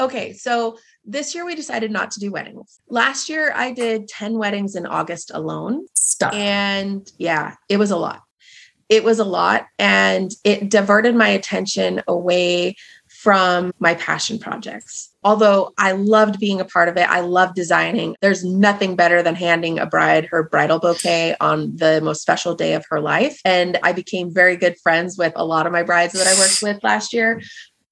okay. So this year we decided not to do weddings. Last year I did 10 weddings in August alone. Stop. And yeah, it was a lot. It was a lot and it diverted my attention away from my passion projects. Although I loved being a part of it, I love designing. There's nothing better than handing a bride her bridal bouquet on the most special day of her life. And I became very good friends with a lot of my brides that I worked with last year.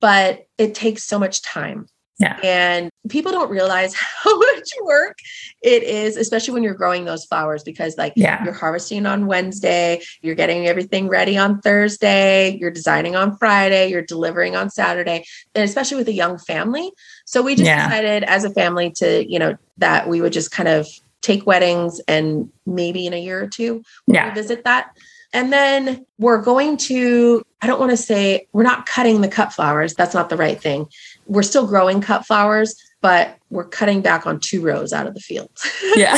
But it takes so much time yeah. And people don't realize (laughs) how much work it is, especially when you're growing those flowers, because like yeah. you're harvesting on Wednesday, you're getting everything ready on Thursday, you're designing on Friday, you're delivering on Saturday, and especially with a young family. So we just yeah. decided as a family to, you know, that we would just kind of take weddings and maybe in a year or two we'll yeah. revisit that. And then we're going to, I don't want to say we're not cutting the cut flowers. That's not the right thing we're still growing cut flowers, but we're cutting back on two rows out of the field. (laughs) Yeah.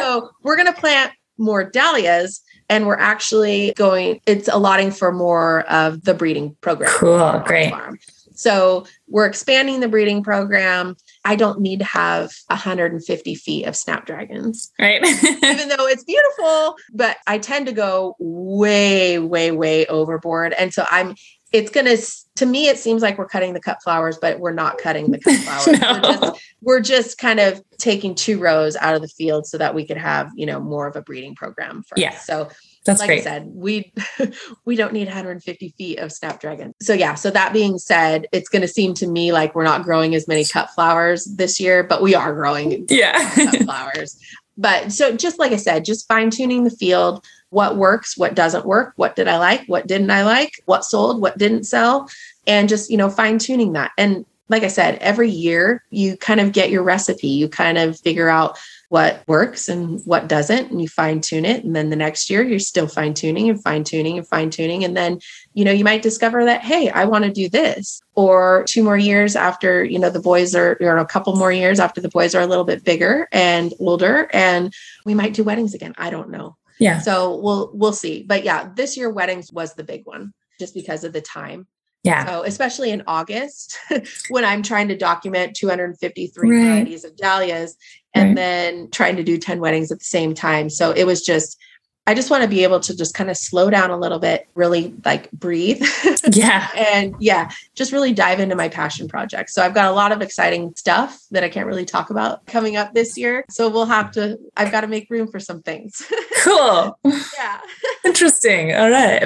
so we're going to plant more dahlias and we're actually going, it's allotting for more of the breeding program. Cool. Great. Farm. So we're expanding the breeding program. I don't need to have 150 feet of snapdragons. Right. (laughs) Even though it's beautiful, but I tend to go way, way, way overboard. And so I'm it's going to to me it seems like we're cutting the cut flowers but we're not cutting the cut (laughs) flowers no. we're, just, we're just kind of taking two rows out of the field so that we could have you know more of a breeding program for yeah us. so that's like great. I said, we (laughs) we don't need 150 feet of snapdragon. So yeah. So that being said, it's going to seem to me like we're not growing as many cut flowers this year, but we are growing yeah cut flowers. But so just like I said, just fine tuning the field, what works, what doesn't work, what did I like, what didn't I like, what sold, what didn't sell, and just, you know, fine tuning that. And like I said, every year you kind of get your recipe, you kind of figure out what works and what doesn't, and you fine tune it. And then the next year you're still fine tuning and fine tuning and fine tuning. And then, you know, you might discover that, hey, I want to do this. Or two more years after, you know, the boys are, or a couple more years after the boys are a little bit bigger and older, and we might do weddings again. I don't know Yeah. So we'll we'll see. But yeah, this year weddings was the big one just because of the time. Yeah. So especially in August (laughs) when I'm trying to document 253 Right. varieties of dahlias and Right. then trying to do 10 weddings at the same time. So it was just I just want to be able to just kind of slow down a little bit, really like breathe. (laughs) Yeah. and yeah, just really dive into my passion project. So I've got a lot of exciting stuff that I can't really talk about coming up this year. So we'll have to, I've got to make room for some things. (laughs) Cool. yeah. Interesting. All right.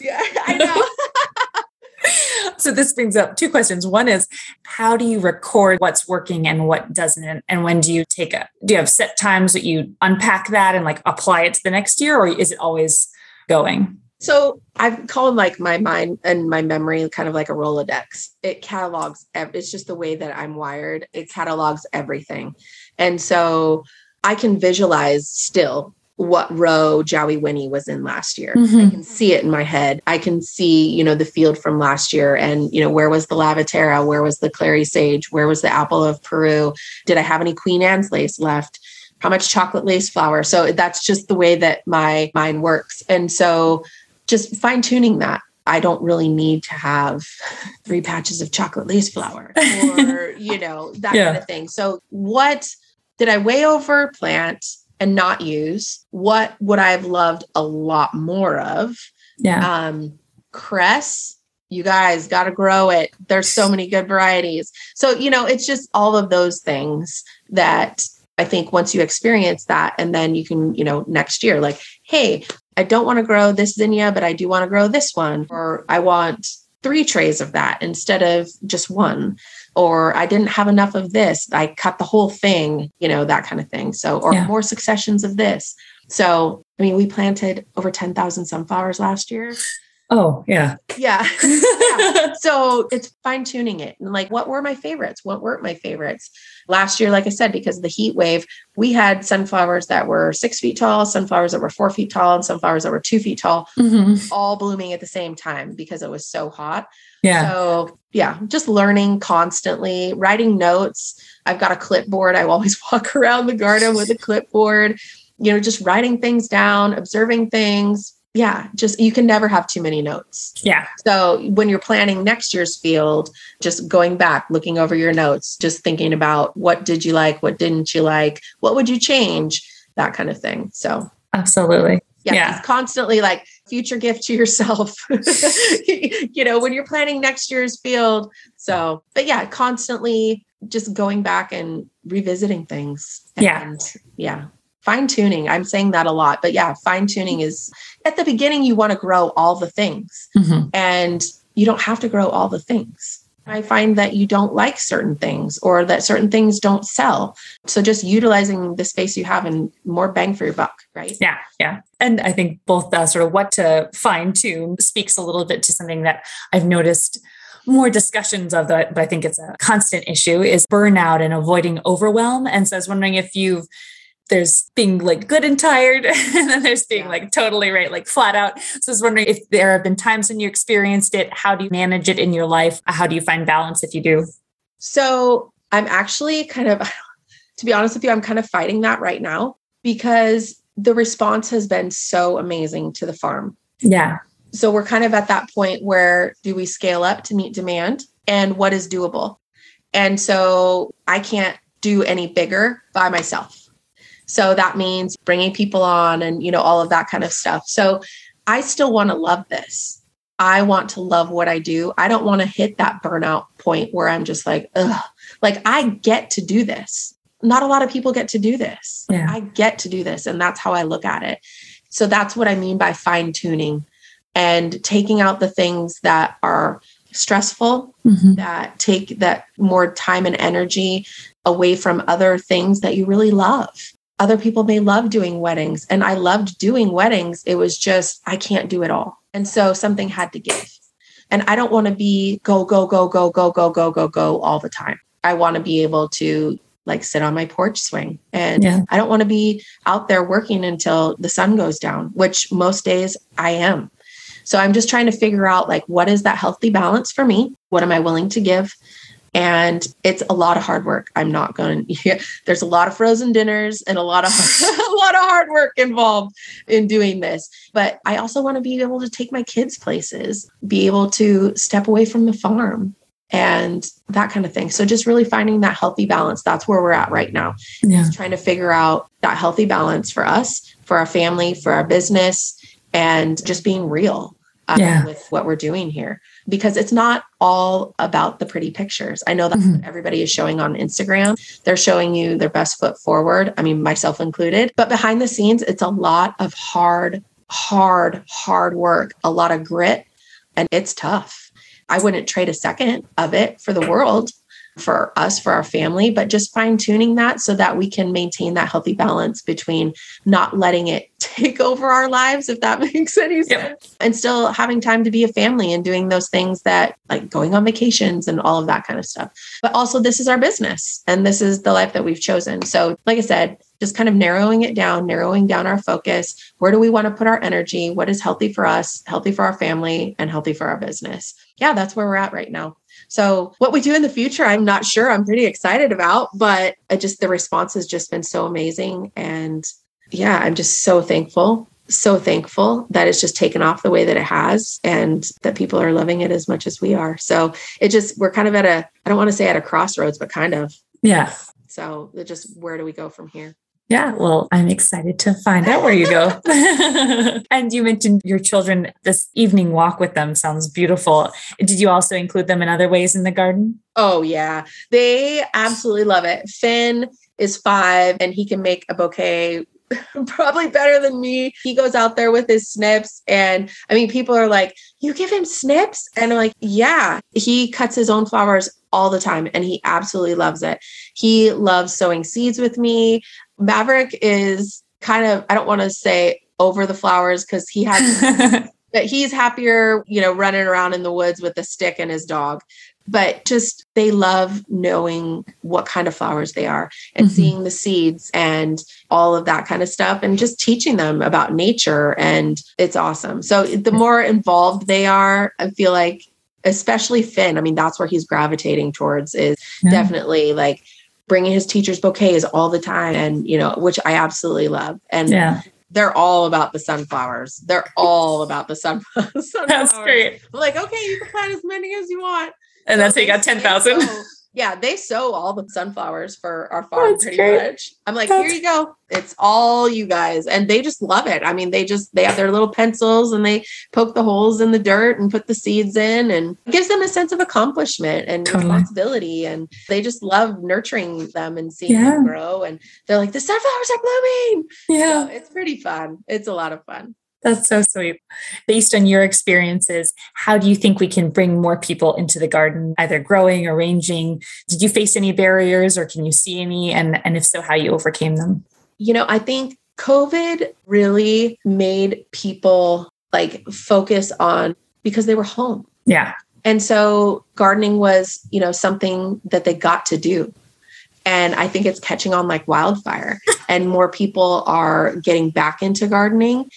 Yeah, I know. (laughs) so this brings up two questions. One is how do you record what's working and what doesn't? And when do you take a do you have set times that you unpack that and like apply it to the next year or is it always going? So I've called like my mind and my memory kind of like a Rolodex. It catalogs, it's just the way that I'm wired. It catalogs everything. And so I can visualize still what row Jowey Winnie was in last year. I Mhm. can see it in my head. I can see, you know, the field from last year and, you know, where was the Lavatera? Where was the Clary Sage? Where was the apple of Peru? Did I have any Queen Anne's lace left? How much chocolate lace flower? So that's just the way that my mind works. And so just fine tuning that. I don't really need to have (laughs) three patches of chocolate lace flower (laughs) or, you know, that Yeah. kind of thing. So, what did I way over plant and not use? What would I have loved a lot more of? Yeah. Um, cress, you guys got to grow it. There's so many good varieties. So, you know, it's just all of those things that I think once you experience that, and then you can, you know, next year, like, hey, I don't want to grow this zinnia, but I do want to grow this one, or I want three trays of that instead of just one, or I didn't have enough of this. I cut the whole thing, you know, that kind of thing. So, or Yeah. more successions of this. So, I mean, we planted over 10,000 sunflowers last year. oh, yeah. Yeah. (laughs) yeah. So it's fine tuning it. And like, what were my favorites? What weren't my favorites? Last year, like I said, because of the heat wave, we had sunflowers that were six feet tall, sunflowers that were four feet tall, and sunflowers that were two feet tall, Mhm. all blooming at the same time because it was so hot. Yeah. So yeah, just learning constantly, writing notes. I've got a clipboard. I always (laughs) walk around the garden with a clipboard, you know, just writing things down, observing things. Yeah, just you can never have too many notes. Yeah. So when you're planning next year's field, just going back, looking over your notes, just thinking about what did you like, what didn't you like, what would you change, that kind of thing. So Absolutely. Yeah, Yeah. it's constantly like future gift to yourself, (laughs) you know, when you're planning next year's field. So, but yeah, constantly just going back and revisiting things. Yeah. And yeah, fine tuning. I'm saying that a lot, but yeah, fine tuning is at the beginning, you want to grow all the things Mhm. and you don't have to grow all the things. I find that you don't like certain things or that certain things don't sell. So just utilizing the space you have and more bang for your buck, right? Yeah, yeah. And I think both uh, sort of what to fine tune speaks a little bit to something that I've noticed more discussions of that, but I think it's a constant issue is burnout and avoiding overwhelm. And so I was wondering if you've there's being like good and tired, (laughs) and then there's being Yeah. like totally right, like flat out. So I was wondering if there have been times when you experienced it. How do you manage it in your life? How do you find balance if you do? So I'm actually kind of, (laughs) to be honest with you, I'm kind of fighting that right now because the response has been so amazing to the farm. Yeah. So we're kind of at that point where do we scale up to meet demand and what is doable? And so I can't do any bigger by myself. So that means bringing people on and you know all of that kind of stuff. So I still want to love this. I want to love what I do. I don't want to hit that burnout point where I'm just like, ugh, like I get to do this. Not a lot of people get to do this. Yeah. I get to do this. And that's how I look at it. So that's what I mean by fine tuning and taking out the things that are stressful, Mhm. that take that more time and energy away from other things that you really love. Other people may love doing weddings, and I loved doing weddings. It was just, I can't do it all. And so something had to give. And I don't want to be go, go, go, go, go, go, go, go, go all the time. I want to be able to like sit on my porch swing. And Yeah. I don't want to be out there working until the sun goes down, which most days I am. So I'm just trying to figure out like what is that healthy balance for me? What am I willing to give? And it's a lot of hard work. I'm not going to there's a lot of frozen dinners and a lot of (laughs) a lot of hard work involved in doing this. But I also want to be able to take my kids places, be able to step away from the farm and that kind of thing. So just really finding that healthy balance. That's where we're at right now. Yeah. Just trying to figure out that healthy balance for us, for our family, for our business, and just being real uh, yeah. with what we're doing here because it's not all about the pretty pictures. I know that mm-hmm. everybody is showing on Instagram. They're showing you their best foot forward. I mean, myself included. But behind the scenes, it's a lot of hard, hard, hard work, a lot of grit, and it's tough. I wouldn't trade a second of it for the world for us, for our family, but just fine tuning that so that we can maintain that healthy balance between not letting it (laughs) take over our lives, if that (laughs) makes any sense, yep. and still having time to be a family and doing those things that like going on vacations and all of that kind of stuff. But also, this is our business and this is the life that we've chosen. So, like I said, just kind of narrowing it down, narrowing down our focus. Where do we want to put our energy? What is healthy for us, healthy for our family, and healthy for our business? Yeah, that's where we're at right now. So, what we do in the future, I'm not sure. I'm pretty excited about, but I just the response has just been so amazing. And yeah, I'm just so thankful, so thankful that it's just taken off the way that it has and that people are loving it as much as we are. So, it just, we're kind of at a, I don't want to say at a crossroads, but kind of. Yeah. So, just where do we go from here? Yeah, well, I'm excited to find out where you go. (laughs) (laughs) and you mentioned your children, this evening walk with them sounds beautiful. Did you also include them in other ways in the garden? Oh, yeah. They absolutely love it. Finn is five and he can make a bouquet (laughs) probably better than me. He goes out there with his snips. And I mean, people are like, You give him snips? And I'm like, Yeah, he cuts his own flowers all the time and he absolutely loves it. He loves sowing seeds with me. Maverick is kind of, I don't want to say over the flowers because he has, (laughs) but he's happier, you know, running around in the woods with a stick and his dog. But just they love knowing what kind of flowers they are and mm-hmm. seeing the seeds and all of that kind of stuff and just teaching them about nature. And it's awesome. So the more involved they are, I feel like, especially Finn, I mean, that's where he's gravitating towards is yeah. definitely like, bringing his teachers bouquets all the time and you know which i absolutely love. And yeah. they're all about the sunflowers. They're all about the sun (laughs) sunflowers. that's great. I'm like okay you can plant as many as you want. And so that's how you got 10,000 yeah, they sow all the sunflowers for our farm That's pretty great. much. I'm like, That's... here you go. It's all you guys. And they just love it. I mean, they just they have their little pencils and they poke the holes in the dirt and put the seeds in and gives them a sense of accomplishment and totally. responsibility. And they just love nurturing them and seeing yeah. them grow. And they're like, the sunflowers are blooming. Yeah. So it's pretty fun. It's a lot of fun. That's so sweet. Based on your experiences, how do you think we can bring more people into the garden, either growing, or arranging? Did you face any barriers or can you see any? And, and if so, how you overcame them? You know, I think COVID really made people like focus on because they were home. Yeah. And so gardening was, you know, something that they got to do. And I think it's catching on like wildfire. (laughs) and more people are getting back into gardening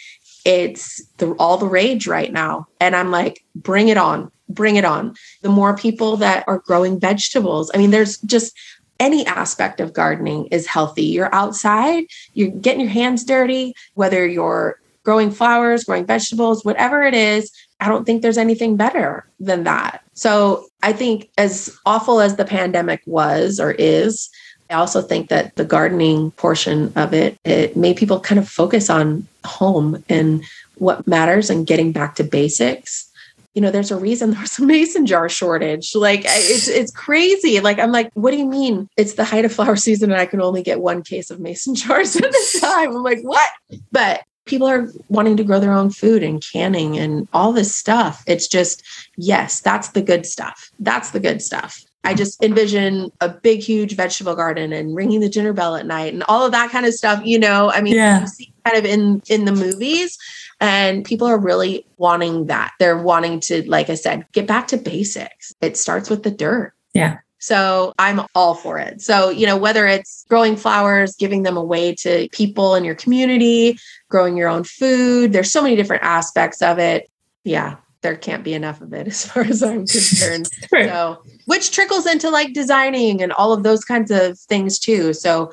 it's the, all the rage right now. And I'm like, bring it on, bring it on. The more people that are growing vegetables, I mean, there's just any aspect of gardening is healthy. You're outside, you're getting your hands dirty, whether you're growing flowers, growing vegetables, whatever it is. I don't think there's anything better than that. So I think, as awful as the pandemic was or is, I also think that the gardening portion of it, it made people kind of focus on home and what matters and getting back to basics. You know, there's a reason (laughs) there's a mason jar shortage. Like it's it's crazy. Like I'm like, what do you mean? It's the height of flower (laughs) season and I can only get one case of mason (laughs) jars at a time. I'm like, what? But people are wanting to grow their own food and canning and all this stuff. It's just, yes, that's the good stuff. That's the good stuff. I just envision a big, huge vegetable garden and ringing the dinner bell at night and all of that kind of stuff. You know, I mean, yeah. you see kind of in in the movies, and people are really wanting that. They're wanting to, like I said, get back to basics. It starts with the dirt. Yeah. So I'm all for it. So, you know, whether it's growing flowers, giving them away to people in your community, growing your own food, there's so many different aspects of it. Yeah, there can't be enough of it (laughs) as far as I'm concerned. (laughs) right. So, which trickles into like designing and all of those kinds of things too. So,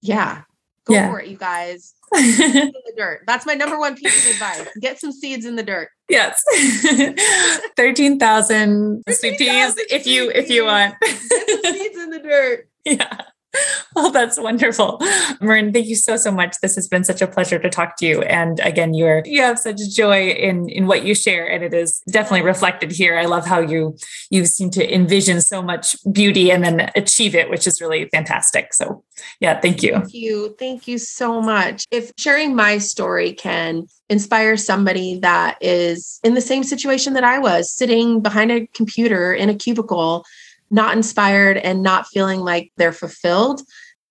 yeah, go yeah. for it, you guys. (laughs) in the dirt. That's my number one piece of advice. Get some seeds in the dirt. Yes. 13,000 sweet peas if you if you want. Get some seeds in the dirt. Yeah. Well, (laughs) oh, that's wonderful. Marryn, thank you so, so much. This has been such a pleasure to talk to you. And again, you're, you have such joy in, in what you share. And it is definitely reflected here. I love how you, you seem to envision so much beauty and then achieve it, which is really fantastic. So yeah, thank you. Thank you. Thank you so much. If sharing my story can inspire somebody that is in the same situation that I was sitting behind a computer in a cubicle, not inspired and not feeling like they're fulfilled,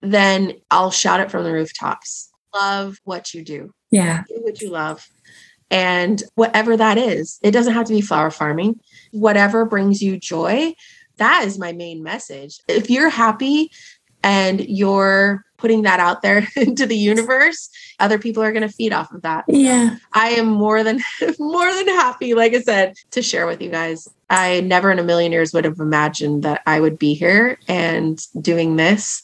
then I'll shout it from the rooftops. Love what you do. Yeah. Do what you love. And whatever that is, it doesn't have to be flower farming. Whatever brings you joy, that is my main message. If you're happy and you're putting that out there (laughs) into the universe, other people are going to feed off of that. Yeah. I am more than (laughs) more than happy like I said to share with you guys. I never in a million years would have imagined that I would be here and doing this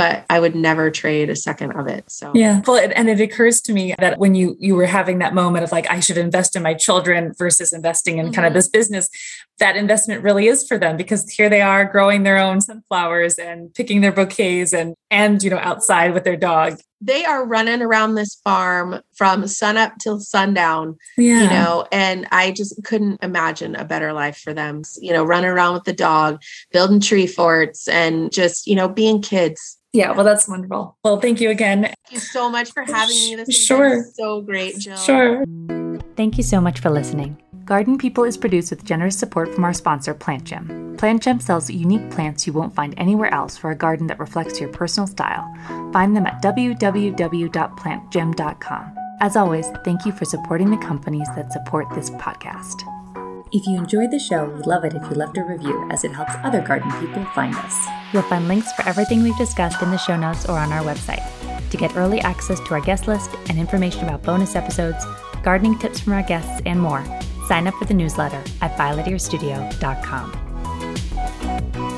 but I would never trade a second of it. So yeah, well, and it occurs to me that when you you were having that moment of like I should invest in my children versus investing in mm-hmm. kind of mm-hmm. this business, that investment really is for them because here they are growing their own sunflowers and picking their bouquets and and you know outside with their dog. They are running around this farm from sunup till sundown, yeah. you know, and I just couldn't imagine a better life for them. You know, running around with the dog, building tree forts, and just you know being kids yeah, well, that's wonderful. Well, thank you again. Thank you so much for having me. This sure. so great, Jill. Sure. Thank you so much for listening. Garden People is produced with generous support from our sponsor, Plant Gem. Plant Gem sells unique plants you won't find anywhere else for a garden that reflects your personal style. Find them at www.plantgem.com. As always, thank you for supporting the companies that support this podcast. If you enjoyed the show, we'd love it if you left a review as it helps other garden people find us. You'll find links for everything we've discussed in the show notes or on our website. To get early access to our guest list and information about bonus episodes, gardening tips from our guests, and more, Sign up for the newsletter at violetearstudio.com.